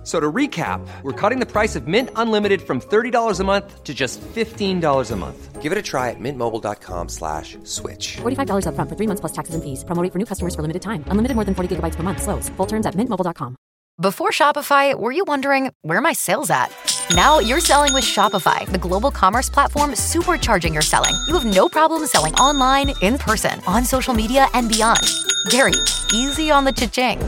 F- So to recap, we're cutting the price of Mint Unlimited from $30 a month to just $15 a month. Give it a try at mintmobile.com slash switch. $45 upfront for three months plus taxes and fees. Promo rate for new customers for limited time. Unlimited more than 40 gigabytes per month. Slows. Full terms at mintmobile.com. Before Shopify, were you wondering where are my sales at? Now you're selling with Shopify, the global commerce platform supercharging your selling. You have no problem selling online, in person, on social media, and beyond. Gary, easy on the cha-ching.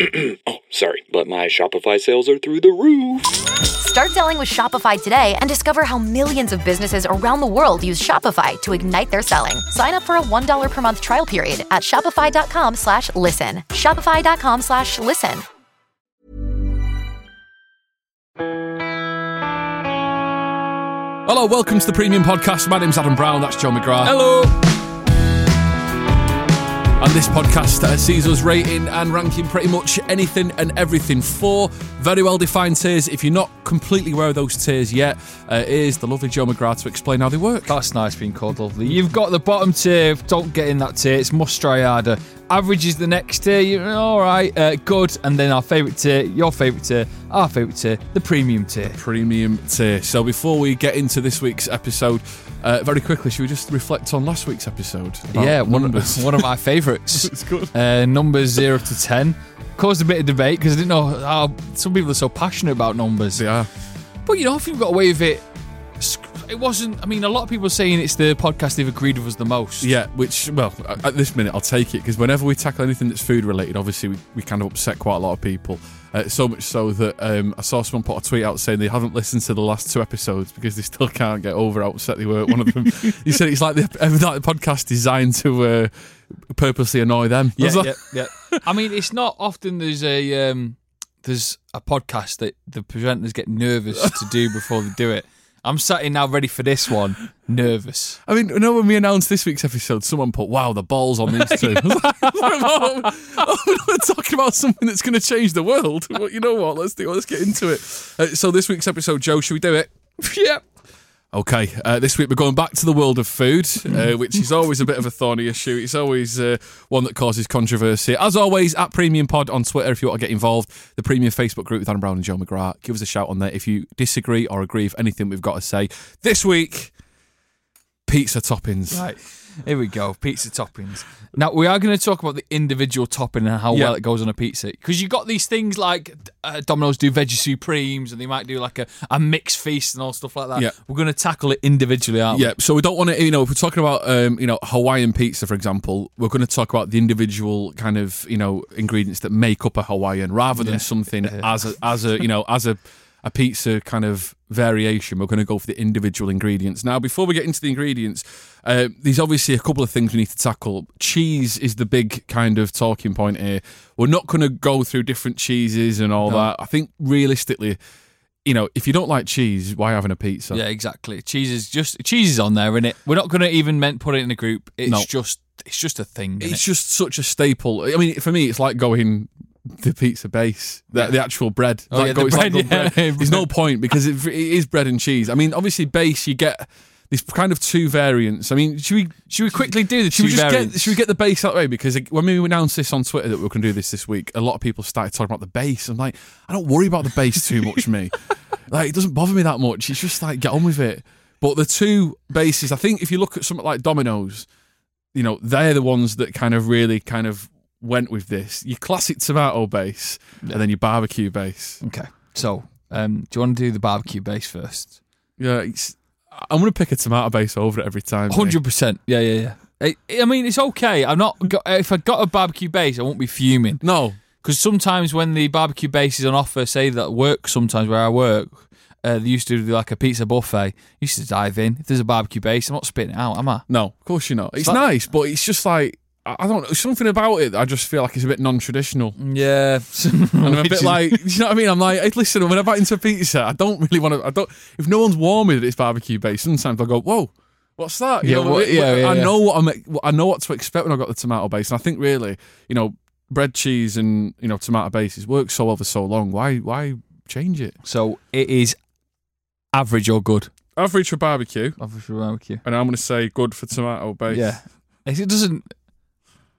oh, sorry, but my Shopify sales are through the roof. Start selling with Shopify today and discover how millions of businesses around the world use Shopify to ignite their selling. Sign up for a $1 per month trial period at shopify.com slash listen. Shopify.com slash listen. Hello, welcome to the Premium Podcast. My name's Adam Brown. That's Joe McGrath. Hello. And this podcast uh, sees us rating and ranking pretty much anything and everything. Four very well defined tiers. If you're not completely aware of those tiers yet, uh, here's the lovely Joe McGrath to explain how they work. That's nice being called lovely. You've got the bottom tier. Don't get in that tier. It's must try harder. Average is the next tier. You're all right, uh, good. And then our favourite tier, your favourite tier, our favourite tier, the premium tier. Premium tier. So before we get into this week's episode, uh, very quickly, should we just reflect on last week's episode? yeah, one of, one of my favourites. It's good. Uh, numbers zero to ten caused a bit of debate because I didn't know how some people are so passionate about numbers. Are. But you know, if you've got away with it, it wasn't. I mean, a lot of people are saying it's the podcast they've agreed with us the most. Yeah, which, well, at at this minute, I'll take it because whenever we tackle anything that's food related, obviously we, we kind of upset quite a lot of people. Uh, so much so that um, I saw someone put a tweet out saying they haven't listened to the last two episodes because they still can't get over how upset they were. One of them, he said it's like the, like the podcast designed to uh, purposely annoy them. Yeah, yeah, yeah. I mean, it's not often there's a um, there's a podcast that the presenters get nervous to do before they do it. I'm sat in now ready for this one, nervous. I mean, you know, when we announced this week's episode, someone put, wow, the balls on these two. I was like, I was like, oh, oh, we're not talking about something that's going to change the world. Well, you know what? Let's do. it. Let's get into it. Uh, so this week's episode, Joe, should we do it? yeah. Okay, uh, this week we're going back to the world of food, uh, which is always a bit of a thorny issue. It's always uh, one that causes controversy. As always, at Premium Pod on Twitter if you want to get involved. The Premium Facebook group with Adam Brown and Joe McGrath. Give us a shout on there if you disagree or agree with anything we've got to say. This week, pizza toppings. Right. Here we go. Pizza toppings. Now we are going to talk about the individual topping and how Yeah. well it goes on a pizza because you got these things like uh, Domino's do veggie supremes and they might do like a, a mixed feast and all stuff like that. Yeah. We're going to tackle it individually, aren't Yeah, so we don't want to, you know, if we're talking about, um, you know, Hawaiian pizza, for example, we're going to talk about the individual kind of, you know, ingredients that make up a Hawaiian rather than something as a, as a, you know, as a, a pizza kind of variation. We're going to go for the individual ingredients. Now, before we get into the ingredients, uh, there's obviously a couple of things we need to tackle. Cheese is the big kind of talking point here. We're not going to go through different cheeses and all that. I think realistically, you know, if you don't like cheese, why having a pizza? Yeah, exactly. Cheese is just cheese is on there, isn't it? We're not going to even meant put it in a group. It's No. just it's just a thing. It's it? just such a staple. I mean, for me, it's like going the pizza base, the, the actual bread. Oh, like yeah, go- the like bread, yeah. bread. There's no point because it, it is bread and cheese. I mean, obviously, base you get these kind of two variants. I mean, should we Should we quickly do the should two we just variants? get should we get the base out of the way? Because when we announced this on Twitter that we were going to do this this week, a lot of people started talking about the base. I'm like, I don't worry about the base too much, me. Like, it doesn't bother me that much. It's just like get on with it. But the two bases, I think, if you look at something like Domino's, you know, they're the ones that kind of really kind of went with this. Your classic tomato base and then your barbecue base. Okay. So, um, do you want to do the barbecue base first? Yeah, it's, I'm going to pick a tomato base over it every time. Hundred percent. Yeah, yeah, yeah. I, I mean, it's okay. I'm not. Got, if I got a barbecue base, I won't be fuming. No, Because sometimes when the barbecue base is on offer, say that work sometimes where I work, uh, they used to do like a pizza buffet. used to dive in. If there's a barbecue base, I'm not spitting it out, am I? no, of course you're not. It's like- nice, but it's just like, I I don't know, something about it I just feel like it's a bit non traditional. Yeah. And I'm a bit like, you know what I mean? I'm like, hey, listen, when I bite into a pizza, I don't really want to. I don't. If no one's warned me that it's barbecue based, sometimes I go, whoa, what's that? You Yeah, know, what- yeah, yeah, I know what I'm. I know what to expect when I got the tomato base, and I think really, you know, bread, cheese, and you know tomato bases worked so well for so long. Why why change it? So it is average or good. Average for barbecue, Average for barbecue. and I'm going to say good for tomato base. Yeah. It doesn't.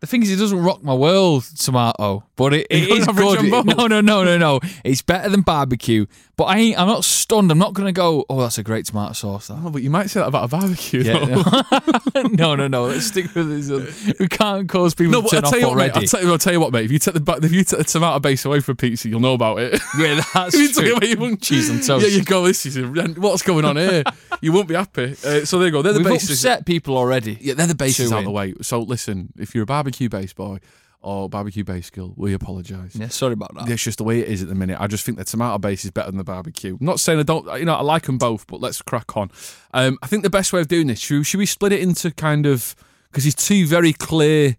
The thing is, it doesn't rock my world, tomato, but it, it is good. on. No, no, no, no, no. It's better than barbecue, but I ain't. I'm not stunned. I'm not gonna go. Oh, that's a great tomato sauce. That. Oh, but you might say that about a barbecue. Yeah, though. no. no, no, no. Let's stick with this. one. We can't cause people No, to turn I'll tell you off what, mate. already. I'll tell, you, I'll tell you what, mate. If you take the if you take the tomato base away from pizza, you'll know about it. yeah, that's If you true. it away, Cheese on toast. Yeah, you go. This is a, what's going on here. you won't be happy. Uh, so there you go. They're the We've bases. upset people already. Yeah, they're the bases out the way. So listen, if you're a barbecue base boy or barbecue base girl, we apologise. Yeah, sorry about that. It's just the way it is at the minute. I just think the tomato base is better than the barbecue. I'm not saying I don't, you know, I like them both, but let's crack on. Um, I think the best way of doing this, should, should we split it into kind of, because there's two very clear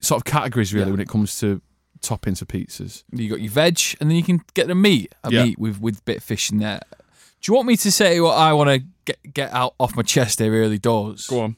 sort of categories really Yeah. when it comes to toppings of pizzas. You got your veg, and then you can get the meat. A Yeah. meat with with bit of fish in there. Do you want me to say what I want to get get out off my chest here early doors? Go on,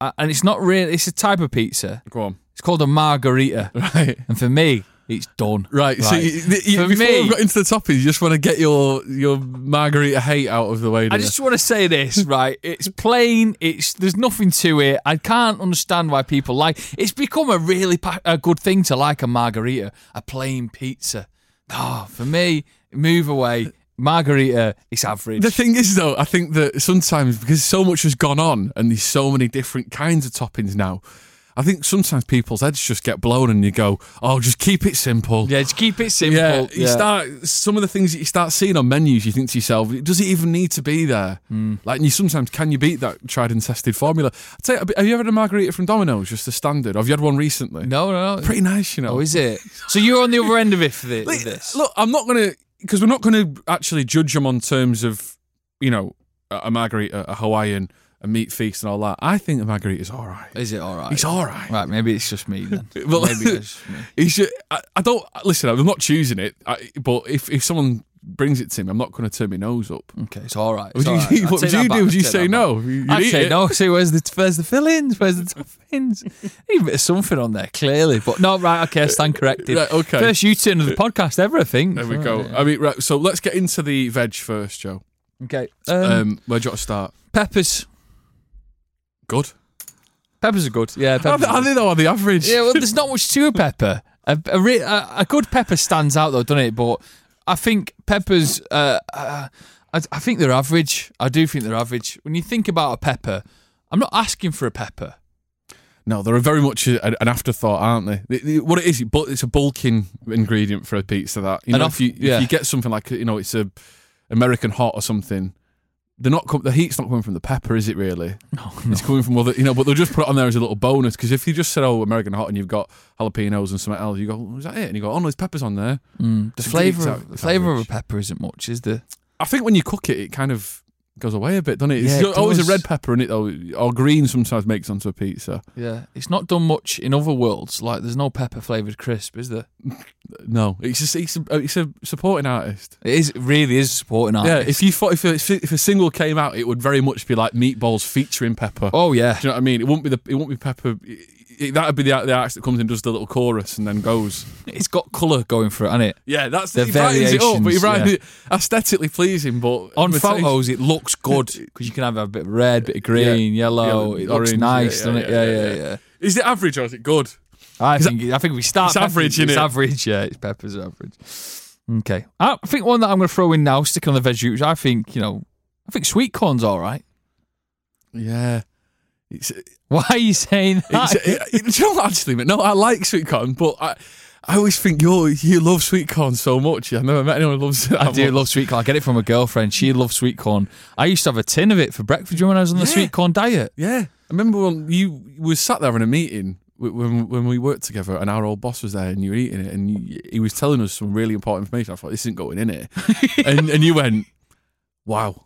Uh, and it's not really. It's a type of pizza. go on. It's called a margherita, Right. and for me, it's done. Right, so you, you, for before we me, got into the toppings, you just want to get your your margherita hate out of the way. I you? just want to say this, right? It's plain. It's there's nothing to it. I can't understand why people like. It's become a really pa- a good thing to like a margherita, a plain pizza. Ah, for me, move away. Margherita, it's average. The thing is, though, I think that sometimes because so much has gone on and there's so many different kinds of toppings now, I think sometimes people's heads just get blown and you go, "Oh, just keep it simple." yeah, just keep it simple. Yeah, you start some of the things that you start seeing on menus. You think to yourself, "Does it even need to be there?" Hmm. Like, and you sometimes can you beat that tried and tested formula? I tell you, have you ever had a margherita from Domino's, just the standard? Have you had one recently? No, no, no. pretty nice, you know. Oh, is it? So you're on the other end of it for this? Look, I'm not going to because we're not going to actually judge them on terms of you know a margherita, a Hawaiian, a meat feast, and all that. I think the margherita is all right. Is it all right? It's all right. Right, maybe it's just me then. Well, maybe it's just me. I, I don't listen. I'm not choosing it, I, but if if someone brings it to me, I'm not going to turn my nose up. Okay, it's all right. Would it's you- all right. I'll what would you do? Would you say no? You'd I'd say it. no. Say where's the where's the fillings? Where's the toppings? Need a bit of something on there, clearly. But no, right. Okay, I stand corrected. Right, okay. First U-turn of the podcast ever, I think. There we go. I mean, right. So let's get into the veg first, Joe. Okay. Um, Um, where do you want to start? peppers. Good. Peppers are good. Yeah, I, peppers. th- I think they're on the average. Yeah, well, there's not much to a pepper. A, a, a good pepper stands out though, doesn't it? But I think peppers, uh, uh, I, I think they're average. I do think they're average. When you think about a pepper, I'm not asking for a pepper. No, they're very much a, an afterthought, aren't they? The- the- What it is, but it's a bulking ingredient for a pizza. That you know, off- if you yeah. if you get something like you know, it's a American hot or something. They're not com- the heat's not coming from the pepper, is it? Really? No, It's coming from other, you know. But they'll just put it on there as a little bonus because if you just said, "Oh, American hot," and you've got jalapenos and something else, you go, "Oh, "Is that it?" And you go, "Oh no, there's peppers on there." Mm. the flavour, of, the flavour of a pepper isn't much, is there? I think when you cook it, it kind of goes away a bit, doesn't it? Yeah, It's it always does. a red pepper in it though, or green sometimes makes onto a pizza. Yeah, it's not done much in other worlds. Like, there's no pepper flavoured crisp, is there? No, it's just it's a, uh, it's a supporting artist. It is. It really is supporting artist. Yeah, if you thought if a, if a single came out, it would very much be like meatballs featuring pepper. oh yeah, Do you know what I mean? It wouldn't be the it wouldn't be pepper. It, it- that'd be the the artist that comes in does the little chorus and then goes. it's got colour going for it, hasn't it? Yeah, that's The he brightens it up, but he variations, brightens yeah. it aesthetically pleasing. But On photos, it looks good because you can have a bit of red, bit of green, yellow. Yellow, it looks nice, yeah, doesn't it? Yeah, yeah, yeah, yeah. yeah. is it average or is it good? I think I think we start. it's average, It's innit? average, yeah. It's peppers average. Okay, I think one that I'm going to throw in now, sticking on the veg. I think you know, I think sweet corn's all right. Yeah. It's, uh, Why are you saying uh, that? it's, it, it, you know actually. No, I like sweet corn, but I, I always think you you love sweet corn so much. I've never met anyone who loves it. I do much. love sweet corn. I get it from a girlfriend. She loves sweet corn. I used to have a tin of it for breakfast when I was on the Yeah. sweet corn diet. Yeah, I remember when you was sat there in a meeting when when we worked together, and our old boss was there, and you were eating it, and you, he was telling us some really important information. I thought this isn't going in it, and and you went, "Wow."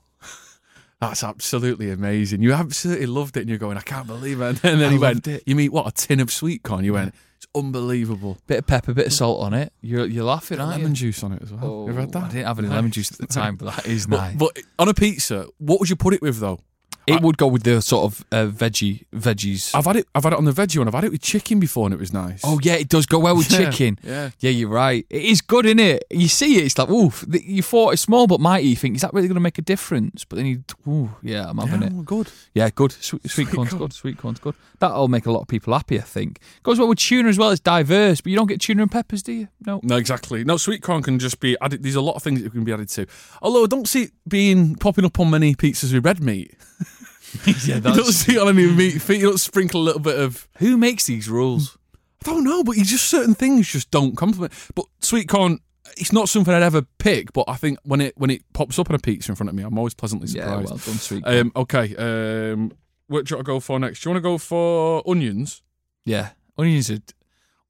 That's absolutely amazing. You absolutely loved it, and you're going, I can't believe it. And then I he went, it. You mean what? A tin of sweet corn? You went, It's unbelievable. Bit of pepper, bit of mm. salt on it. You're you're laughing, aren't lemon you? juice on it as well. you ever had Oh, that? I didn't have any lemon juice at the time, but that is But, nice. but on a pizza, what would you put it with though? It would go with the sort of uh, veggie veggies. I've had it. I've had it on the veggie one. I've had it with chicken before, and it was nice. Oh yeah, it does go well with Yeah, chicken. yeah. yeah, you're right. It is good, is it? You see it, it's like, oof. You thought it's small but mighty. You think is that really going to make a difference? But then you, ooh, yeah, I'm having yeah, it. good. Yeah, good. Sweet, sweet corn's good. Sweet corn's good. That'll make a lot of people happy, I think. Goes well with tuna as well. It's diverse, but you don't get tuna and peppers, do you? No. No, exactly. No, sweet corn can just be added. There's a lot of things that can be added to. Although I don't see it being popping up on many pizzas with red meat. yeah, You don't see it on any meat. Feet, you don't sprinkle a little bit of. Who makes these rules? I don't know, but you just certain things just don't compliment. But sweet corn, it's not something I'd ever pick. But I think when it when it pops up on a pizza in front of me, I'm always pleasantly Yeah, surprised. well done, sweet corn. um, okay. Um, what do you want to go for next? Do you want to go for onions? Yeah, onions are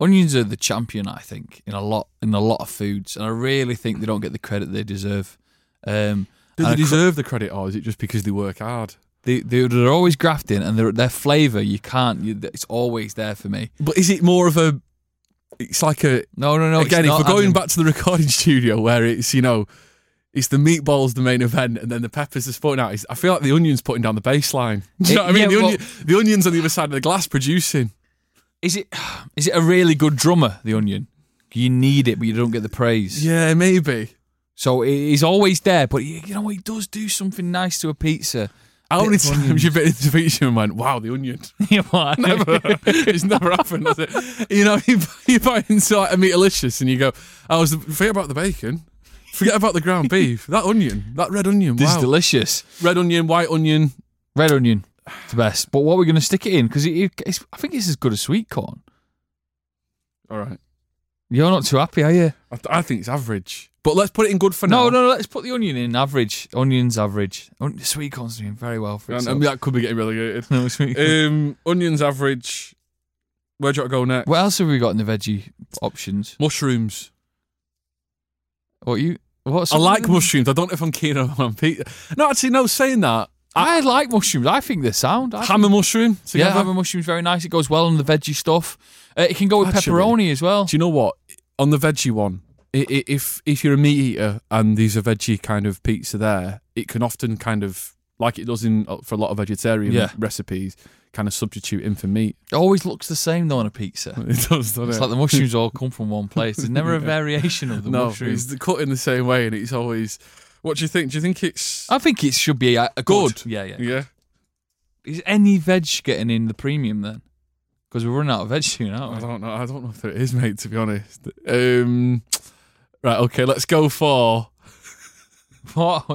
onions are the champion. I think in a lot in a lot of foods, and I really think they don't get the credit they deserve. Um, Do they I cr- deserve the credit, or is it just because they work hard? They, they they're always grafting, and their their flavour you can't. You, it's always there for me. But is it more of a? It's like a No, no, no. again. If we're going back to the recording studio, where it's you know, it's the meatballs the main event, and then the peppers is putting out. I feel like the onions putting down the baseline. Do you know It- what I mean? yeah, the, well- the onions on the other side of the glass producing. is it is it a really good drummer? The onion. You need it, but you don't get the praise. Yeah, maybe. So he's always there, but you you know he does do something nice to a pizza. How many times onions. you've been into pizza and went, "Wow, the onion"? Never. Never. it's never happened, has it? You know, you, you buy into like a meatilicious and you go, oh, "I was forget about the bacon, forget about the ground beef, that onion, that red onion, This wow, is delicious. red onion, white onion." Red onion, it's the best. But what are we're going to stick it in because it, it- I think it's as good as sweet corn. All right, You're not too happy, are you? I, th- I think it's average, but let's put it in good for No, now. no, no. no. Let's put the onion in average. Onions average. On- Sweet corn's doing very well for And, itself. and that could be getting relegated. No, sweet corn. um, onions average. Where do you want to go next? what else have we got in the veggie options? Mushrooms. What you? What's I like mushrooms. I don't know if I'm keen on pizza. No, actually, no. Saying that, I, like mushrooms. I think they're sound. I ham and mushroom think, yeah, together. ham and mushrooms very nice. It goes well on the veggie stuff. Uh, it can go with Actually, pepperoni as well. Do you know what? On the veggie one, if if you're a meat eater and there's a veggie kind of pizza there, it can often kind of like it does in uh, for a lot of vegetarian Yeah. recipes, kind of substitute in for meat. It always looks the same though on a pizza. It does, doesn't It's it? like the mushrooms all come from one place. There's never a variation of the no, mushrooms. it's cut in the same way, and it's always. What do you think? Do you think it's I think it should be a, a good. good? Yeah, yeah. Yeah. Is any veg getting in the premium then? Because we're running out of veg soon, I aren't we? don't know. I don't know if there is, mate. To be honest. Um, right. Okay. Let's go for. What?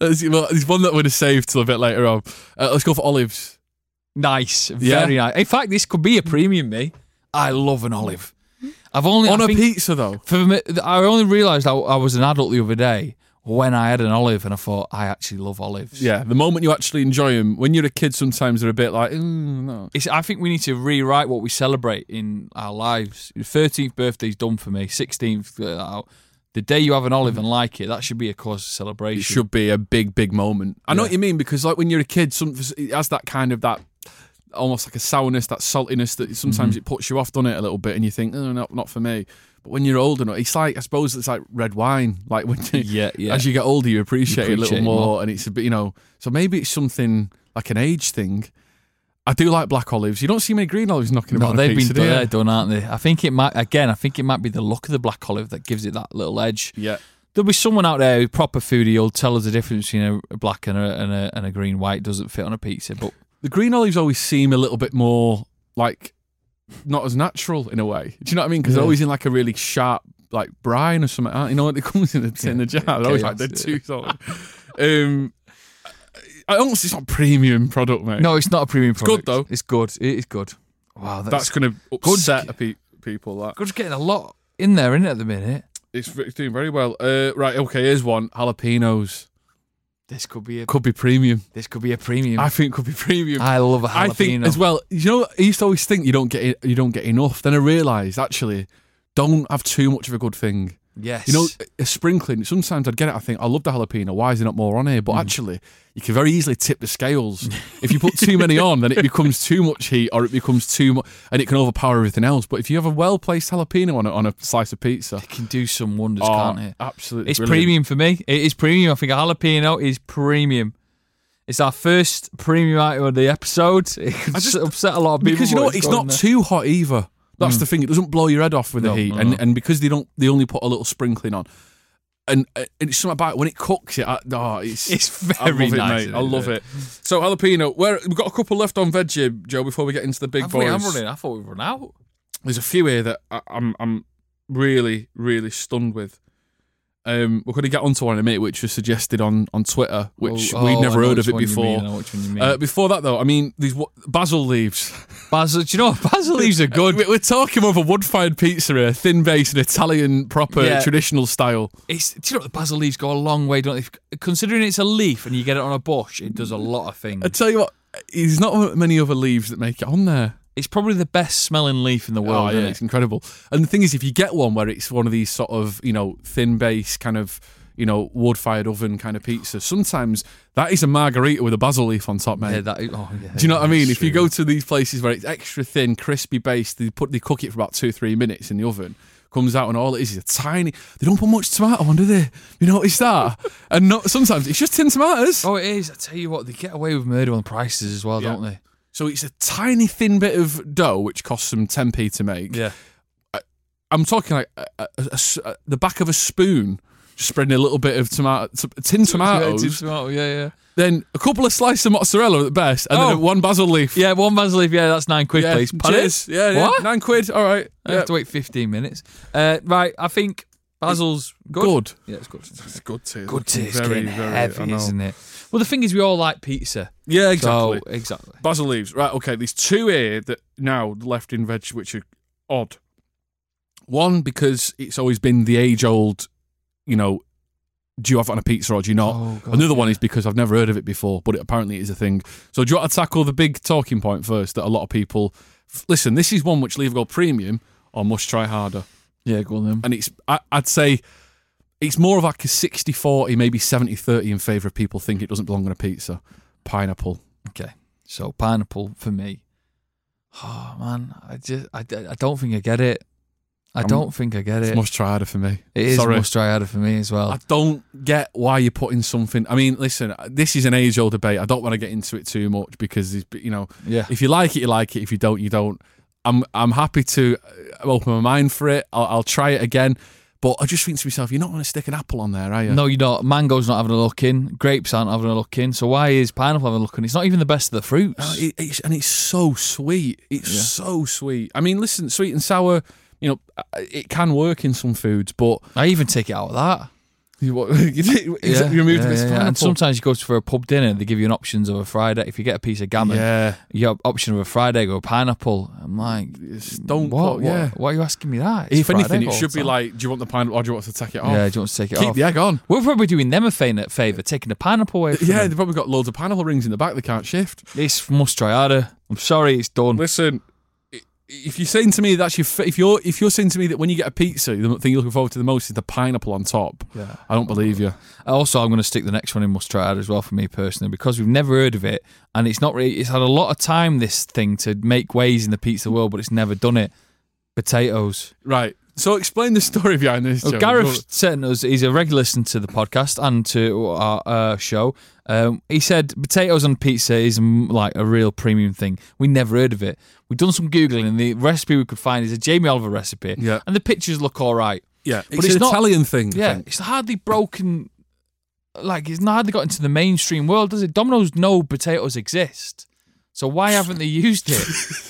Let's, well, there's one that we're going to save till a bit later on. Uh, let's go for olives. nice, Yeah. very nice. In fact, this could be a premium. Me, I love an olive. I've only On I a pizza, though. For me, I only realised I, I was an adult the other day when I had an olive, and I thought I actually love olives. Yeah, the moment you actually enjoy them, when you're a kid, sometimes they're a bit like, "Ooh, no. It's, I think we need to rewrite what we celebrate in our lives. Your 13th birthday's done for me. 16th, uh, the day you have an olive and like it, that should be a cause of celebration. It should be a big, big moment. I know what you mean because, like, when you're a kid, some it has that kind of that almost like a sourness, that saltiness that sometimes Mm-hmm. it puts you off, doesn't it, a little bit, and you think, oh, not not for me. But when you're older, it's like I suppose it's like red wine. Like when you, Yeah, yeah. as you get older, you appreciate, You it a little it more, more. and it's a bit, you know. So maybe it's something like an age thing. I do like black olives. You don't see many green olives knocking No, about. they've pizza, been do they're done, aren't they? I think it might again. I think it might be the look of the black olive that gives it that little edge. Yeah. There'll be someone out there, who proper foodie, who'll tell us the difference between a black and a, and a and a green white doesn't fit on a pizza. But the green olives always seem a little bit more like not as natural in a way. Do you know what I mean? Because they're always in like a really sharp like brine or something. aren't? You know what it comes in the, in the jar. They're always like they're too solid. Um, I almost it's not a premium product, mate. no, it's not a premium product. It's good, though. It's good. It is good. Wow, that's, that's going to upset a pe- people. That God's getting a lot in there, isn't it, at the minute? it's, it's doing very well. Uh, right, okay. Here's one: jalapenos This could be a could be premium. this could be a premium. I think could be premium. I love a jalapeno. I think as well. You know, I used to always think you don't get you don't get enough. Then I realised actually, don't have too much of a good thing. Yes. You know, a sprinkling. Sometimes I'd get it. I think I love the jalapeno. Why is there not more on here? But Mm. actually, you can very easily tip the scales. if you put too many on, then it becomes too much heat, or it becomes too much, and it can overpower everything else. But if you have a well placed jalapeno on a, on a slice of pizza, it can do some wonders, oh, can't it? absolutely, It's brilliant. premium for me. It is premium. I think a jalapeno is premium. It's our first premium item of the episode. It just- upset a lot of people. because you know what? It's not there. too hot either. That's the thing; it doesn't blow your head off with No, the heat, no, and no. and because they don't, they only put a little sprinkling on, and, uh, and it's something about it, when it cooks it. I, oh, it's It's I very it, nice, mate. I love it. So jalapeno, where we've got a couple left on veggie, Joe. Before we get into the big Have boys, we? I'm running. I thought we'd run out. there's a few here that I, I'm I'm really really stunned with. Um, we're going to get onto one in a minute, which was suggested on on Twitter, which Oh, we'd oh, never heard of it before. mean, I know which one you mean. Uh, before that, though, I mean these basil leaves. basil, do you know? Basil leaves are good. We- We're talking of a wood-fired pizza here, thin base and Italian proper Yeah. traditional style. It's, do you know what? The basil leaves go a long way, don't they? Considering it's a leaf and you get it on a bush, it does a lot of things. I tell you what, there's not many other leaves that make it on there. It's probably the best smelling leaf in the oh, world, oh, yeah, isn't it's incredible. And the thing is, if you get one where it's one of these sort of you know thin base kind of you know wood-fired oven kind of pizza, sometimes that is a margherita with a basil leaf on top, mate. Yeah, that, oh, yeah, Do you know what I mean? it's If you go to these places where it's extra thin, crispy base, they put they cook it for about two, three minutes in the oven. Comes out and all it is is a tiny. They don't put much tomato on, do they? You notice that? and not sometimes it's just tin tomatoes. Oh, it is. I tell you what, they get away with murder on prices as well, Yeah. don't they? So it's a tiny thin bit of dough which costs them 10p to make. Yeah. I'm talking like a, a- a the back of a spoon, just spreading a little bit of tomato, t- tin tomatoes, Yeah, tomato, yeah, yeah. then a couple of slices of mozzarella at the best, and Oh. then one basil leaf. Yeah, one basil leaf. Yeah, that's nine quid, Yeah, please. Pardon? cheers. Yeah, yeah, What? nine quid. All right. I Yeah. have to wait 15 minutes. Uh, right, I think basil's good. Good. Yeah, it's good. It's good taste. Good taste, Very, very, heavy, I isn't it? Well, the thing is, we all like pizza. Yeah, exactly. So, exactly. Basil leaves. Right, okay. There's two here that now left in veg which are odd. One, because it's always been the age old, you know, do you have it on a pizza or do you not? Oh, God, Another one is because I've never heard of it before, but it apparently is a thing. So do you want to tackle the big talking point first that a lot of people listen, this is one which leave gold premium or must try harder. Yeah, go on then. And it's I, I'd say it's more of like a 60-40, maybe 70-30 in favour of people think it doesn't belong on a pizza. Pineapple. Okay, so pineapple for me. Oh man, I just I, I don't think I get it. I I'm- don't think I get It's it. must try harder for me. It is Sorry. must try harder for me as well. I don't get why you're putting something. I mean, listen, this is an age-old debate. I don't want to get into it too much because, you know, yeah, if you like it, you like it. If you don't, you don't. I'm I'm happy to uh, open my mind for it. I'll, I'll try it again. But I just think to myself, you're not going to stick an apple on there, are you? no, you're not. Mango's not having a look in. Grapes aren't having a look in. So why is pineapple having a look in? It's not even the best of the fruits. Uh, it- it's, and it's so sweet. It's Yeah. so sweet. I mean, listen, sweet and sour. You know, uh, it can work in some foods, but I even take it out of that. You, what, you, you Yeah, removed yeah, this yeah. And sometimes you go for a pub dinner, they give you an options of a fried egg. If you get a piece of gammon, yeah, you have option of a fried egg or a pineapple. I'm like, It's- don't what, put- yeah. why are you asking me that? It's if anything, it should be time. like, do you want the pineapple or do you want to take it off? yeah, do you want to take it Keep off? Keep the egg on. We're probably doing them a favour, taking the pineapple away Yeah, them. they've probably got loads of pineapple rings in the back they can't shift. This must try harder. I'm sorry, it's done. Listen, if you're saying to me that's your, if you're if you're saying to me that when you get a pizza, the thing you're looking forward to the most is the pineapple on top, Yeah. I don't believe you. Also, I'm going to stick the next one in must try as well for me personally because we've never heard of it and it's not really. It's had a lot of time this thing to make waves in the pizza world, but it's never done it. Potatoes. Right. So explain the story behind this. Well, Gareth sent us. He's a regular listener to the podcast and to our uh, show. Um, he said potatoes on pizza is mm, like a real premium thing. We never heard of it. We've done some googling, and the recipe we could find is a Jamie Oliver recipe. Yeah. and the pictures look all right. Yeah, But it's, it's an not- Italian thing. I Yeah, think. it's hardly broken. Like it's not hardly got into the mainstream world, does it? Domino's know potatoes exist, so why haven't they used it?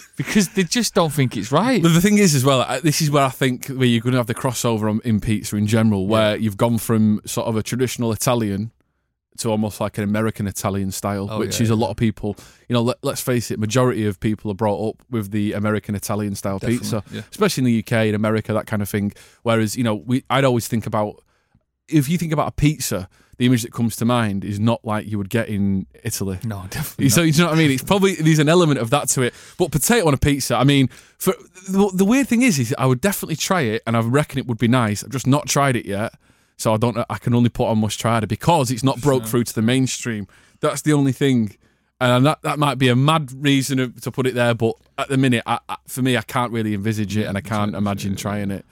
because they just don't think it's right. But the thing is, as well, this is where I think where you're going to have the crossover on, in pizza in general, where you've gone from sort of a traditional Italian to almost like an American Italian style, Oh, which yeah, is a lot of people. You know, let, let's face it, majority of people are brought up with the American Italian style Definitely, pizza, yeah. especially in the UK, in America, that kind of thing. Whereas, you know, we I'd always think about if you think about a pizza, the image that comes to mind is not like you would get in Italy. No, definitely. So you know what I mean? It's probably there's an element of that to it. But potato on a pizza, I mean, for the, the weird thing is, is I would definitely try it, and I reckon it would be nice. I've just not tried it yet, so I don't. I can only put on must try it because it's not broke through to the mainstream. That's the only thing, and that that might be a mad reason to put it there. But at the minute, I, I, for me, I can't really envisage it, and I can't imagine trying it.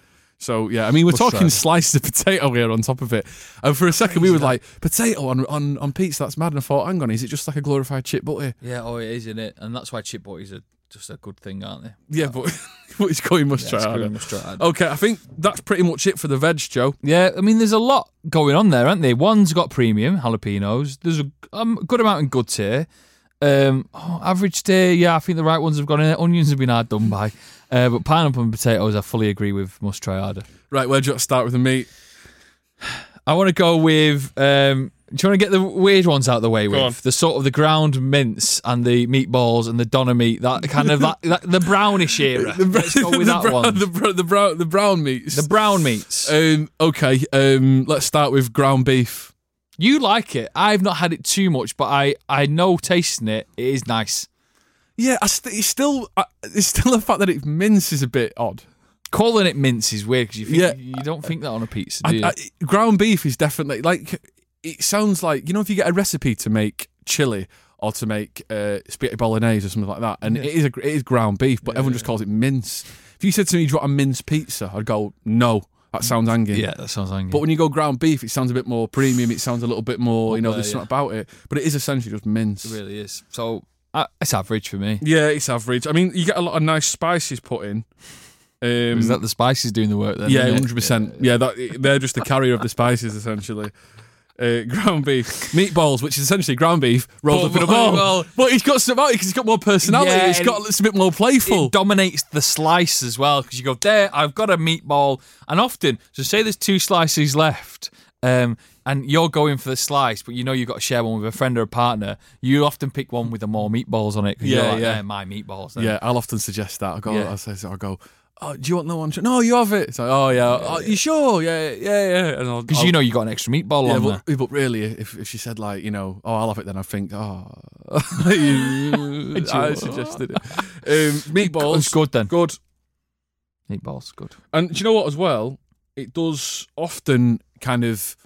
So yeah, I mean we're Must talking try. slices of potato here on top of it, and for a second we were like potato on, on on pizza. That's mad. And I thought, hang on, is it just like a glorified chip butty? Yeah, oh, it is, isn't it? And that's why chip butties are just a good thing, aren't they? Yeah, but but it's going must Yeah, try it's going must try. Okay, I think that's pretty much it for the veg, Joe. Yeah, I mean, there's a lot going on there, aren't there? One's got premium jalapenos. There's a um, good amount in good tier. Um, oh, average tier, yeah, I think the right ones have gone in. there. Onions have been hard done by, uh, but pineapple and potatoes, I fully agree with. Must try harder. Right, where do you want to start with the meat? I want to go with. Um, do you want to get the weird ones out of the way with on. the sort of the ground mince and the meatballs and the doner meat? That kind of that, that the brownish era. Let's go with the that brown, one. The, br- the brown the brown meats. The brown meats. um, okay, um, let's start with ground beef. You like it. I've not had it too much, but I I know tasting it, it is nice. Yeah, I st- it's still uh, it's still the fact that it mince is a bit odd. Calling it mince is weird because you think, Yeah. you don't think that on a pizza, do you? I, I, ground beef is definitely like it sounds like you know if you get a recipe to make chili or to make uh, spaghetti bolognese or something like that, and it is a, it is ground beef, but everyone just calls it mince. If you said to me, "Do you want a mince pizza?" I'd go, "No, that sounds angry. yeah, that sounds angry. But when you go ground beef, it sounds a bit more premium. It sounds a little bit more, you know, there's yeah. something about it. But it is essentially just mince. it really is. So uh, it's average for me. Yeah, it's average. I mean, you get a lot of nice spices put in. Um, Is that the spices doing the work then? yeah, hundred percent. Yeah, that they're just the carrier of the spices essentially. Uh, ground beef, meatballs, which is essentially ground beef rolled But- up in a ball. well- but he's got some because he's got more personality. Yeah, it's and got it's a bit more playful. It dominates the slice as well because you go there. I've got a meatball, and often, so say there's two slices left, um, and you're going for the slice, but you know you've got to share one with a friend or a partner. You often pick one with the more meatballs on it. 'cause you're Yeah, like, yeah. "Eh, my meatballs. Then. yeah, I'll often suggest that. I go, Yeah. I say, I'll go. Oh, do you want the one? No, you have it. It's like, oh yeah, oh, you sure? Yeah, yeah, yeah. Because you know you got an extra meatball Yeah, on but, there. but really, if, if she said like, you know, oh, I'll have it, then I think, oh, I suggested it. Um, meatballs, It's good then. good. Meatballs, good. And do you know what? As well, it does often kind of.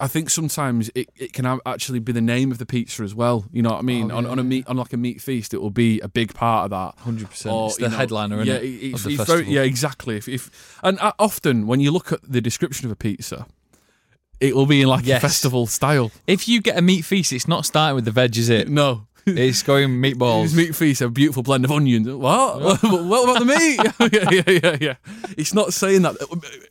I think sometimes it, it can actually be the name of the pizza as well. You know what I mean? Oh, on, yeah, on a meat on like a meat feast, it will be a big part of that. 100%. It's the know, headliner, yeah, it- it's, it's very, yeah, exactly. If, if and uh, often when you look at the description of a pizza, it will be in like Yes. a festival style. If you get a meat feast, it's not starting with the veg, is it? No. It's going meatballs. His meat feast, a beautiful blend of onions. What? what about the meat? yeah, yeah, yeah, yeah. It's not saying that.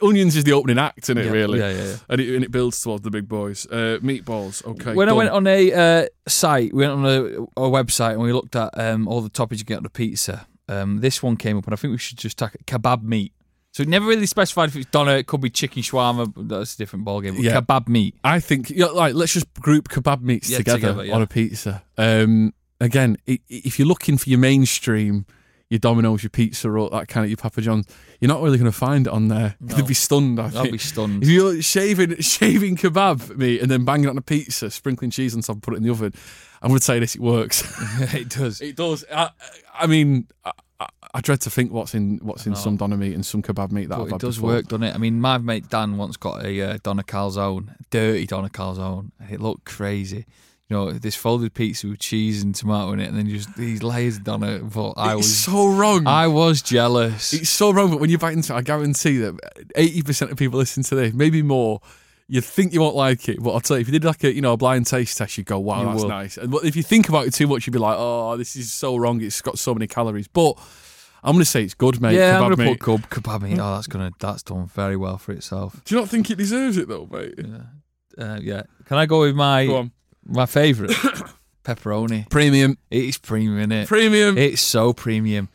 Onions is the opening act, isn't it? Yeah, really? yeah, yeah, yeah. And it, and it builds towards the big boys. Uh, meatballs. Okay. when I went on a uh, site, we went on a, a website and we looked at um, all the toppings you get on the pizza. Um, this one came up, and I think we should just tack kebab meat. So it never really specified if it's doner. It could be chicken shawarma. but That's a different ballgame. But Yeah. Kebab meat. I think, yeah, like, let's just group kebab meats Yeah, together, together, yeah. on a pizza. Um, again, i- i- if you're looking for your mainstream, your Domino's, your Pizza Hut, that kind of your Papa John's, you're not really going to find it on there. No. They'd be stunned. I I'll think. be stunned. If you're shaving shaving kebab meat and then banging it on a pizza, sprinkling cheese on top, and put it in the oven, I'm going to say this: it works. it does. it does. I, I mean, I, I, I dread to think what's in what's in some doner meat and some kebab meat that I've it had does before. work, doesn't it? I mean, my mate Dan once got a uh, doner calzone, dirty doner calzone. and It looked crazy. You know, this folded pizza with cheese and tomato in it, and then just these layers of doner. But I It's was, so wrong. I was jealous. It's so wrong, but when you bite into it, I guarantee that eighty percent of people listening to this, maybe more, you think you won't like it. But I'll tell you, if you did like a you know a blind taste test, you'd go, "Wow, You that's will. nice." And if you think about it too much, you'd be like, "Oh, this is so wrong. It's got so many calories." But I'm going to say it's good, mate. yeah, kebab I'm gonna meat. put keb- kebab meat. Oh, that's gonna that's done very well for itself. Do you not think it deserves it though, mate? Uh, yeah. Can I go with my Go my favourite pepperoni? Premium, It's premium, is it? premium. It's so premium.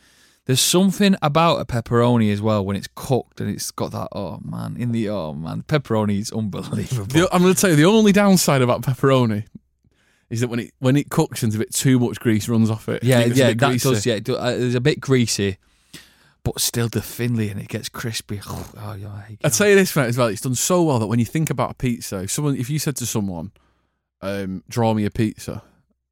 There's something about a pepperoni as well when it's cooked and it's got that. Oh man, in the oh man, pepperoni is unbelievable. The- I'm going to tell you the only downside about pepperoni is that when it when it cooks and a bit too much grease runs off it. yeah, it yeah, that greasy. does. Yeah, it do, uh, it's a bit greasy, but still the thinly and it gets crispy. Oh yeah, I I'd say this mate as well. It's done so well that when you think about a pizza, if someone if you said to someone, um, "Draw me a pizza,"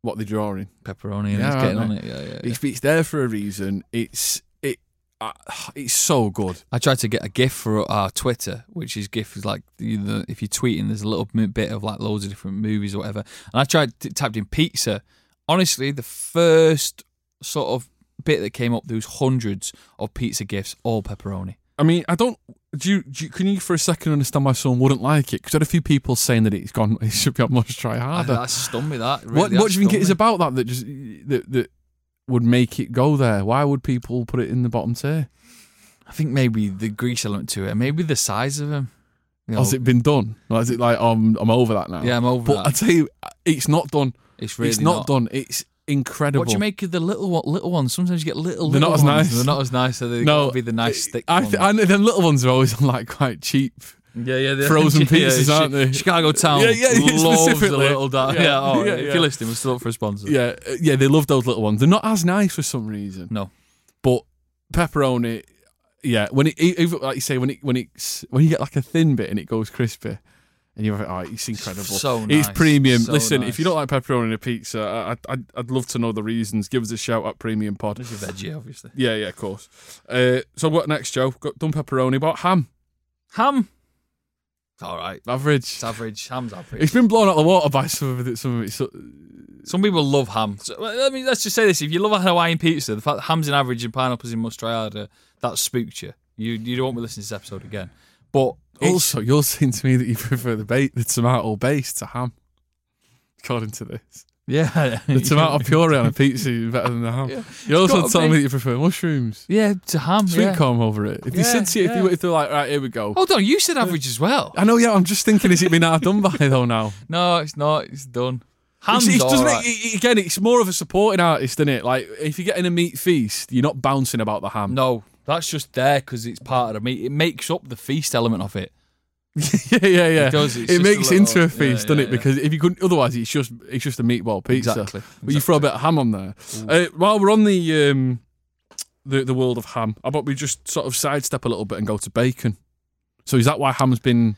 what they're drawing, pepperoni and Yeah, it's getting on it. Yeah, yeah. yeah. it's, it's there for a reason. It's it, uh, it's so good. I tried to get a GIF for our Twitter, which is GIF is like the, the, if you're tweeting, there's a little bit of like loads of different movies or whatever. And I tried t- typed in pizza. Honestly, the first sort of bit that came up, there was hundreds of pizza GIFs, all pepperoni. I mean, I don't. Do you, do you? Can you for a second understand why someone wouldn't like it? Because I had a few people saying that it's gone. It should be on Must Try Harder. that's stunned me. That really what What do you think it is about that that just that that would make it go there? Why would people put it in the bottom tier? I think maybe the grease element to it, maybe the size of him. You know, Has it been done? Is it like oh, I'm I'm over that now? Yeah, I'm over But that. I tell you, it's not done. it's really it's not, done. It's incredible. What do you make of the little one, little ones? Sometimes you get little. They're not as ones. nice. They're not as nice. So they No, gotta be the nice thick I, ones. th- I know them little ones are always like quite cheap. yeah, yeah, they're- frozen yeah, pizzas, Chi- aren't they? Chicago Town Yeah, yeah, yeah, loves the specifically. little da- Yeah, Yeah, oh, yeah, if you're listening, we're still up for a sponsor. Yeah, uh, yeah, they love those little ones. They're not as nice for some reason. No. but pepperoni, yeah. When it, even like you say, when it when it's when you get like a thin bit and it goes crispy, and you're like, oh, it's incredible. so It's nice, premium. so Listen, nice. if you don't like pepperoni in a pizza, I, I, I'd, I'd love to know the reasons. Give us a shout at Premium Pod. There's your veggie, obviously. Yeah, yeah, of course. Uh, so what next, Joe? Got done pepperoni. About ham, Ham. It's all right. average. It's average. Ham's average. It's been blown out of the water by some of it. Some of it. So, Some people love ham. So, I mean, let's just say this: if you love a Hawaiian pizza, the fact that ham's in average and pineapples in must try harder, that spooked you. You you don't want me listening to this episode again. But it's- also, you're saying to me that you prefer the bait, the tomato base to ham. According to this, yeah, the tomato puree on a pizza is better than the ham. You're also telling me that you prefer mushrooms, yeah, to ham. sweet yeah. corn over it. If you Yeah, said to you, if, you, yeah. if they're like, right, here we go. Hold on, you said average as well. I know, yeah. I'm just thinking, is it been out of done by though now? No, it's not. It's done. Ham's It's, it's right. it- again, it's more of a supporting artist, isn't it? Like if you're getting a meat feast, you're not bouncing about the ham. No, that's just there because it's part of the meat. It makes up the feast element of it. yeah, yeah, yeah. It does, It makes a into a feast, yeah, doesn't yeah, it? yeah. Because if you couldn't, otherwise, it's just it's just a meatball pizza. Exactly, But you throw a bit of ham on there. Uh, while we're on the um, the the world of ham, how about we just sort of sidestep a little bit and go to bacon? So is that why ham's been?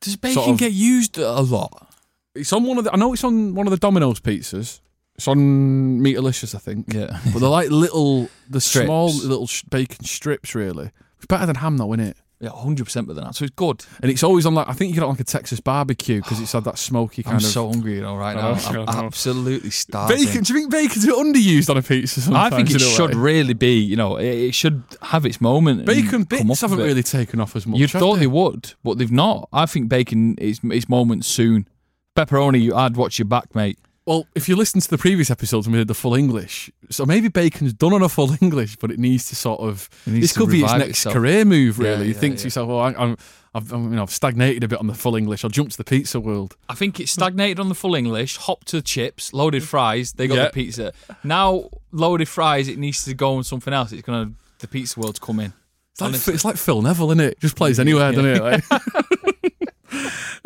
Does bacon Sort of- get used a lot? It's on one of the. I know it's on one of the Domino's pizzas. It's on Meatilicious, I think. Yeah. But they're like little, the Strips. small little sh- bacon strips. Really, it's better than ham, though, isn't it? Yeah, hundred percent better than that. So it's good. And it's always on like I think you get it on like a Texas barbecue because it's had that smoky kind I'm of. so hungry, you know, right oh, now. Oh, I'm God. absolutely starving. Bacon? Do you think bacon's underused on a pizza? I Sometimes, think it in a should way? really be. You know, it, it should have its moment. and Bacon come bits haven't it. really taken off as much. You'd have thought they? they would, but they've not. I think bacon is its moment soon. Pepperoni, you add watch your back, mate. Well, if you listen to the previous episodes when we did the full English, so maybe Bacon's done on a full English, but it needs to sort of. This could be his next itself. career move. Yeah, Really, you yeah, think to yeah. yourself, "Well, I, I'm, I've, I'm, you know, I've stagnated a bit on the full English. I'll jump to the pizza world." I think it's stagnated on the full English. Hop to the chips, loaded fries. They got Yeah. the pizza. Now loaded fries, it needs to go on something else. It's gonna the pizza world's come in. It's like, it's like Phil Neville, isn't it? Just plays anywhere, doesn't it? Like-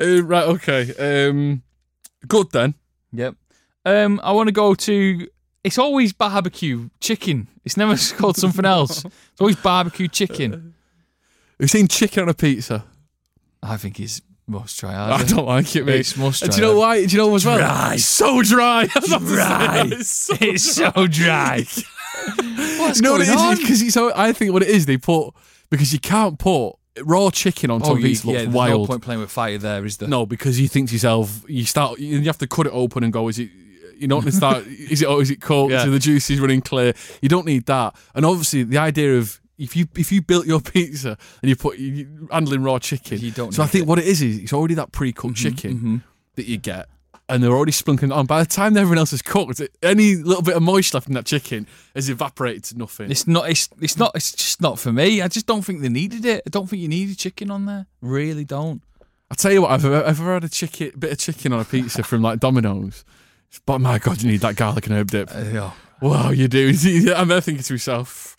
Uh, right. Okay. Um, good then. Yep. Um, I want to go to. It's always barbecue chicken. It's never called something else. It's always barbecue chicken. We've seen chicken on a pizza. I think it's must try. I don't like it, mate. It's must try. do you know why? Do you know as well? Dry. It's so dry. Dry. it's so It's so dry. What's what going it on? Because. I think what it is, they put because you can't put raw chicken on top Oh, of pizza. yeah, Looks wild. no point playing with fire there, is there? No, because you think to yourself, you start, you have to cut it open and go, is it, you don't start, is it, or is it cooked? Yeah. So the juice is running clear. You don't need that. And obviously, the idea of, if you if you built your pizza and you put you handling raw chicken, You don't So I think it. Mm-hmm, what it is is it's already that pre-cooked chicken that you get, and they're already splunking on. By the time everyone else is cooked, any little bit of moisture left in that chicken has evaporated to nothing. It's not. It's it's not. It's just not for me. I just don't think they needed it. I don't think you needed chicken on there. Really don't. I tell you what, I've ever, had a chicken, bit of chicken on a pizza from like Domino's. But my God, you need that garlic and herb dip. Uh, yeah. Wow, you do. I'm there thinking to myself,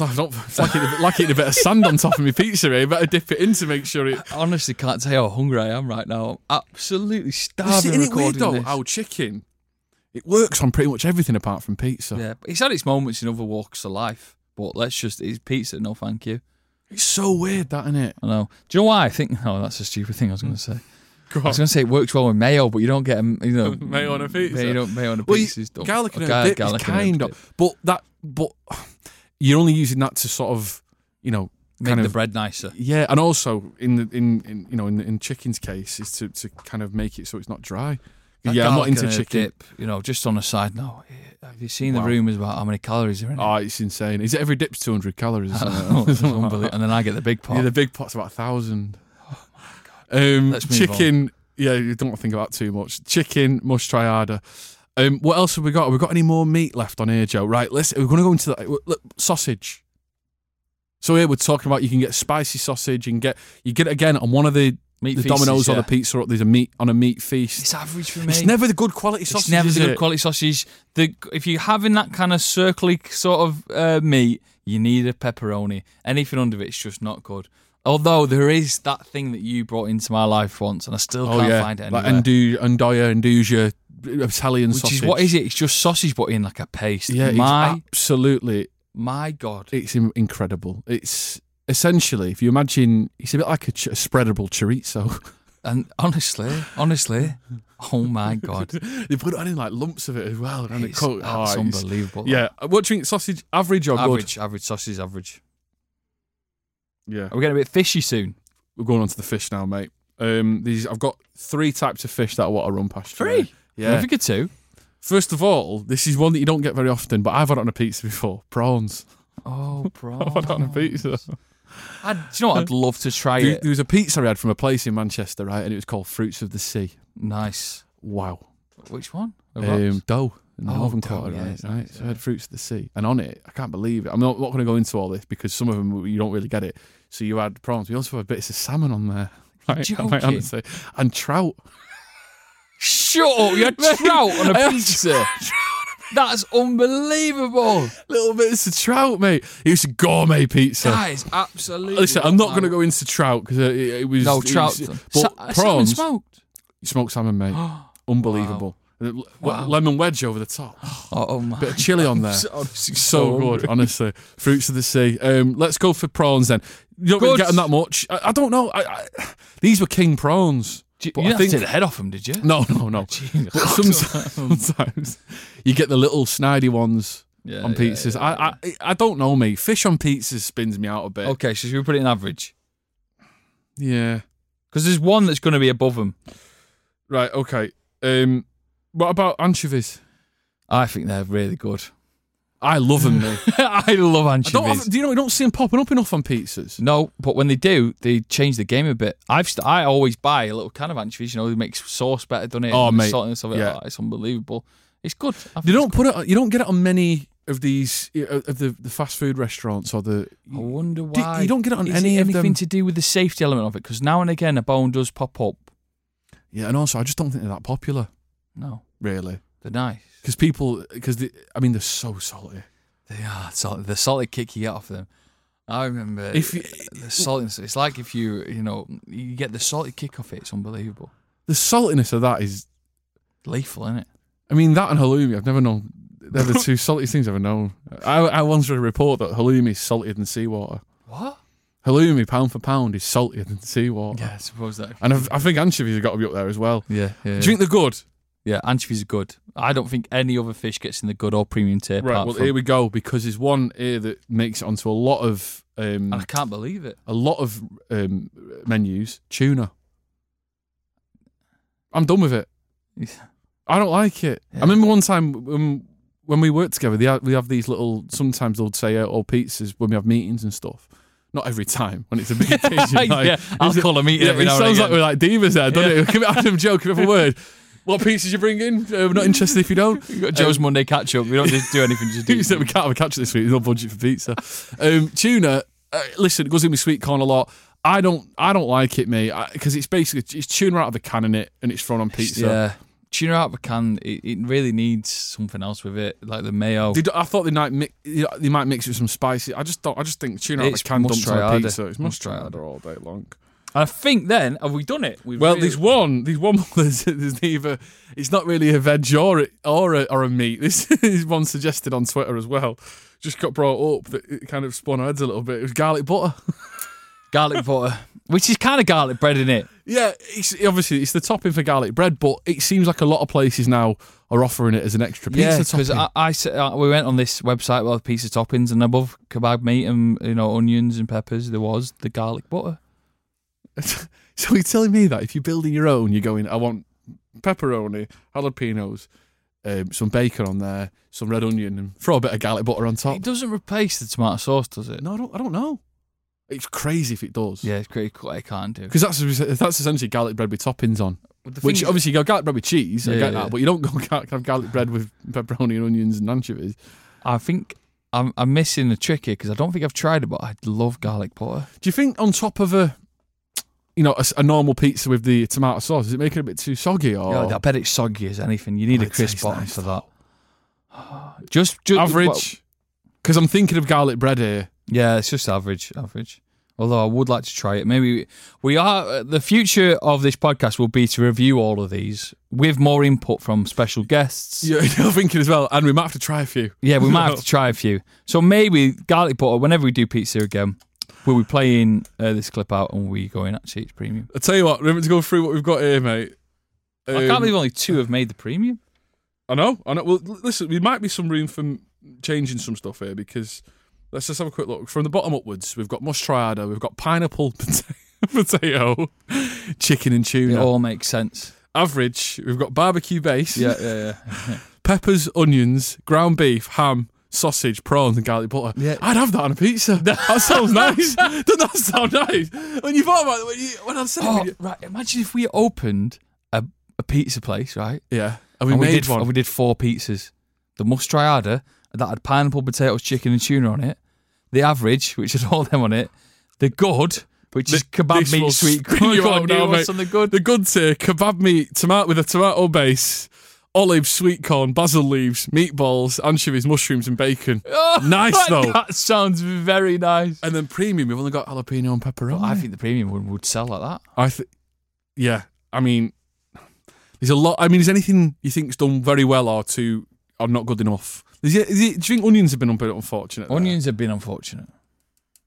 it's like, not, it's like, eating, a bit- like eating a bit of sand on top of my pizza. Eh? Better dip it in to make sure it. I honestly can't tell you how hungry I am right now. I'm absolutely starving. Isn't it weird though? this. How chicken, it works on pretty much everything apart from pizza. Yeah, but it's had its moments in other walks of life. But let's just it's pizza. No, thank you. It's so weird, that isn't it? I know. Do you know why I think? Oh, that's a stupid thing I was going to say. I was going to say it works well with mayo, but you don't get a, you know Mayo on a pizza. Mayo, don't- mayo on a Well, pizza. you- is dumb. garlic and herb dip garlic is kind of, but that, but you're only using that to sort of, you know, make kind the bread nicer. Yeah, and also in the in, in you know in, in chicken's case is to, to kind of make it so it's not dry. That yeah, I'm not into chicken. Dip, you know, just on a side note, have you seen Wow. the rumours about how many calories are in it? Oh, it's insane. Is it every dip's 200 calories? Oh, unbelievable. And then I get the big pot. Yeah, the big pot's about a thousand. Um, Let's move chicken. Yeah, you don't want to think about too much. Chicken, must try harder. Um, what else have we got? Have we got any more meat left on here, Joe? Right, let's. We're going to go into the look, sausage. So here we're talking about you can get spicy sausage and get you get it again on one of the, Meat the feasts, Domino's or the pizza. There's a meat on a meat feast. It's average for me. It's never the good quality sausage. It's never the good it? quality sausage. The if you're having that kind of circly sort of uh, meat, you need a pepperoni. Anything under it's just not good. Although there is that thing that you brought into my life once, and I still Oh can't yeah, find it like anywhere. Andu, Andoya, Anduja, Italian which sausage. is what is it? It's just sausage, but in like a paste. Yeah, my absolutely my god. it's incredible. It's essentially, if you imagine, it's a bit like a, ch- a spreadable chorizo. And honestly, honestly, oh my god, they put it on in like lumps of it as well, and it it's, cook- that's oh, it's- unbelievable. Yeah, what drink sausage? Average or average, average sausage, average. good? Yeah, Are we getting a bit fishy soon? we're going on to the fish now, mate. Um, these I've got three types of fish that I want to run past. Three? Yeah. Never get two. First of all, this is one that you don't get very often, but I've had it on a pizza before. Prawns. Oh, prawns. I've had it on a pizza. I'd, do you know what? I'd love to try There, it. there was a pizza I had from a place in Manchester, right, and it was called Fruits of the Sea. Nice. Wow. Which one? The um, rocks? dough in the Oh, Northern dough, Quarter, yeah, right? it's right. nice, So I had fruits of the sea, and on it, I can't believe it. I'm not, not going to go into all this because some of them you don't really get it. So you had prawns. We also had bits of salmon on there, right? joking? Honestly, and trout. Shut up! You had trout on a pizza. That's unbelievable. Little bits of trout, mate. It was a gourmet pizza. That is absolutely. Listen, I'm not going to go into trout because it, it was No it trout. was- but salmon prawns, smoked. You smoked salmon, mate. Unbelievable. Le- Wow. Lemon wedge over the top. Oh, oh my. Bit of chili on there. Honestly, so good, honestly. Fruits of the sea. Um, let's go for prawns then. You don't really get them that much. I, I don't know. I, I, these were king prawns. You, but you I didn't think to take the head off them, did you? no, no, no. But sometimes, sometimes you get the little snidey ones Yeah, on yeah, pizzas. yeah, I, I, I don't know, mate. Fish on pizzas spins me out a bit. Okay, so should we put it in average? Yeah. Because there's one that's going to be above them. Right. Okay. Um, what about anchovies? I think they're really good. I love them, mate. I love anchovies. don't, you know? We don't see them popping up enough on pizzas. No, but when they do, they change the game a bit. I've st- I always buy a little can of anchovies. You know, it makes sauce better, doesn't it? Oh, mate, salt and stuff like yeah. that. It's unbelievable. It's good. I You don't put it. You don't get it on many of these of the, the fast food restaurants or the. I wonder Do- why. you don't get it on Is any it of anything them. to do with the safety element of it? Because now and again a bone does pop up. Yeah, and also I just don't think they're that popular, No, really, they're nice. because people because I mean they're so salty. They are salty. The salty kick you get off them. I remember If you- uh, the saltiness. It's like if you you know you get the salty kick off it. It's unbelievable. The saltiness of that is. Lethal, isn't it? I mean that and halloumi. I've never known. They're the two saltiest things I've ever known. I, I once read a report that halloumi is saltier than seawater. What? Halloumi, pound for pound, is saltier than seawater. Yeah, I suppose that. And I've, I think anchovies have got to be up there as well. yeah, yeah. Do you think they're good? Yeah, anchovies are good. I don't think any other fish gets in the good or premium tier. Right. Well, from- here we go because there's one here that makes it onto a lot of um, and I can't believe it. a lot of um, menus. Tuna. I'm done with it. I don't like it. I remember one time when, when we worked together, they have, we have these little. Sometimes they'll say uh, "or pizzas" when we have meetings and stuff. Not every time when it's a big occasion. like- Yeah, I'll call a meeting Yeah, every it now and sounds like we're like divas there, doesn't it? Give it Adam give it a word. What pizzas you bring in? Uh, we're not interested if you don't. We've got Joe's Monday catch up. We don't just do anything. Just do. He said we can't have a catch up this week. There's no budget for pizza. Um, tuna. Uh, listen, it goes in with sweet corn a lot. I don't. I don't like it, mate, because it's basically it's tuna out of the can in it, and it's thrown on pizza. Yeah, tuna out of a can. It, it really needs something else with it, like the mayo. Do- I thought they might mix, they might mix it with some spicy. I just don't. I just think tuna out of the can dumped on pizza. It's must try harder all day long. I think then have we done it? We've Well, really- there's one. There's one. There's, there's neither. It's not really a veg or a, or a, or a meat. This is one suggested on Twitter as well. Just got brought up that it kind of spun our heads a little bit. It was garlic butter. garlic butter, which is kind of garlic bread in it. Yeah, it's, obviously it's the topping for garlic bread, but it seems like a lot of places now are offering it as an extra pizza Yeah, because topping. I, I uh, we went on this website with pizza toppings, and above kebab meat and you know onions and peppers, there was the garlic butter. so you're telling me that if you're building your own, you're going, I want pepperoni, jalapenos, um, some bacon on there, some red onion, and throw a bit of garlic butter on top. It doesn't replace the tomato sauce, does it? No, I don't. I don't know. It's crazy if it does. Yeah, it's crazy. I can't do. Because that's that's essentially garlic bread with toppings on. Which is- obviously you go garlic bread with cheese. I Yeah, get yeah. that, but you don't go have garlic bread with pepperoni and onions and anchovies. I think I'm, I'm missing a trick here because I don't think I've tried it, but I love garlic butter. Do you think on top of a, you know, a normal pizza with the tomato sauce, Does it make it a bit too soggy or Yeah, I bet it's soggy as anything. You need Oh, a crisp bottom nice, for that. Just, just average? Because I'm thinking of garlic bread here. Yeah, it's just average, average. Although I would like to try it. Maybe we are. uh, The future of this podcast will be to review all of these with more input from special guests. Yeah, you're thinking as well, and we might have to try a few. Yeah, we might have to try a few. So maybe garlic butter. Whenever we do pizza again, we'll be playing uh, this clip out and we going. Actually, it's premium. I tell you what, remember to go through what we've got here, mate. I Um, can't believe only two have made the premium. I know, I know. Well, listen, there might be some room for changing some stuff here because let's just have a quick look from the bottom upwards. We've got mustard, we've got pineapple, pota- potato, chicken and It tuna. all makes sense. Average, we've got barbecue base, Yeah, yeah, yeah. peppers, onions, ground beef, ham, sausage, prawns, and garlic butter. Yeah. I'd have that on a pizza. That sounds nice. Doesn't that sound nice? When you thought about it, when, you, when I said Oh, it, right. Imagine if we opened a, a pizza place, right? yeah, and we and made did, one. and we did four pizzas. The mustriada that had pineapple, potatoes, chicken, and tuna on it. The average, which had all them on it. The good, which is kebab meat, sweet corn. you Go on, out do now, mate. on the good. The good tier, kebab meat, tomato with a tomato base, olives, sweet corn, basil leaves, meatballs, anchovies, mushrooms, and bacon. Oh, nice though. That sounds very nice. And then premium, we've only got jalapeno and pepperoni. I think the premium one would sell like that. I think, yeah. I mean, there's a lot. I mean, is anything you think's done very well or too or not good enough? Is it, is it, do you think onions have been a bit unfortunate? there? Onions have been unfortunate.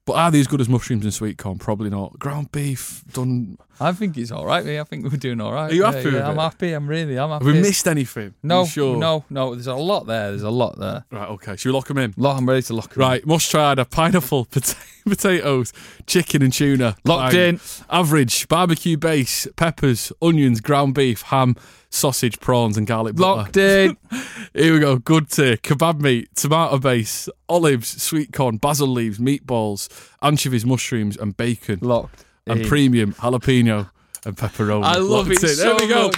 but are they as good as mushrooms and sweet corn? Probably not. Ground beef done. I think it's all right. I think we're doing all right. Are you Yeah, happy yeah, I'm happy. I'm really. I'm happy. Have we missed anything? No, sure? no, no. There's a lot there. There's a lot there. Right. Okay. Should we lock them in? Lock. I'm ready to lock. 'em in. Right, a pineapple, pota- potatoes, chicken and tuna. Locked Bang. in. Average, barbecue base, peppers, onions, ground beef, ham, sausage, prawns, and garlic butter. Locked in. Here we go. Good tier. Kebab meat, tomato base, olives, sweet corn, basil leaves, meatballs, anchovies, mushrooms, and bacon. Locked. And premium jalapeno and pepperoni. I love Locked it so There we go.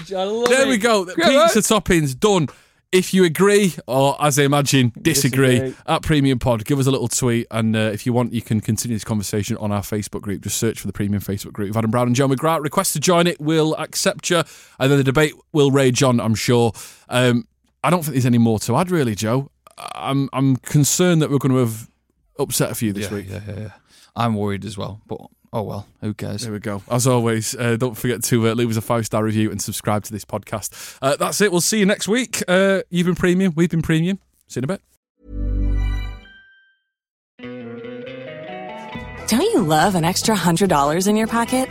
There it. we go. Great, Pizza right? toppings done. If you agree, or as I imagine, disagree, Disagree. at Premium Pod, give us a little tweet. And uh, if you want, you can continue this conversation on our Facebook group. Just search for the Premium Facebook group. If Adam Brown and Joe McGrath request to join it, we'll accept you. And then the debate will rage on, I'm sure. Um, I don't think there's any more to add, really, Joe. I'm I'm concerned that we're going to have upset a few this yeah, week. yeah, yeah, yeah. I'm worried as well, but oh well, who cares? There we go. As always, uh, don't forget to uh, leave us a five star review and subscribe to this podcast. Uh, that's it. We'll see you next week. Uh, you've been premium. We've been premium. See you in a bit. Don't you love an extra $100 in your pocket?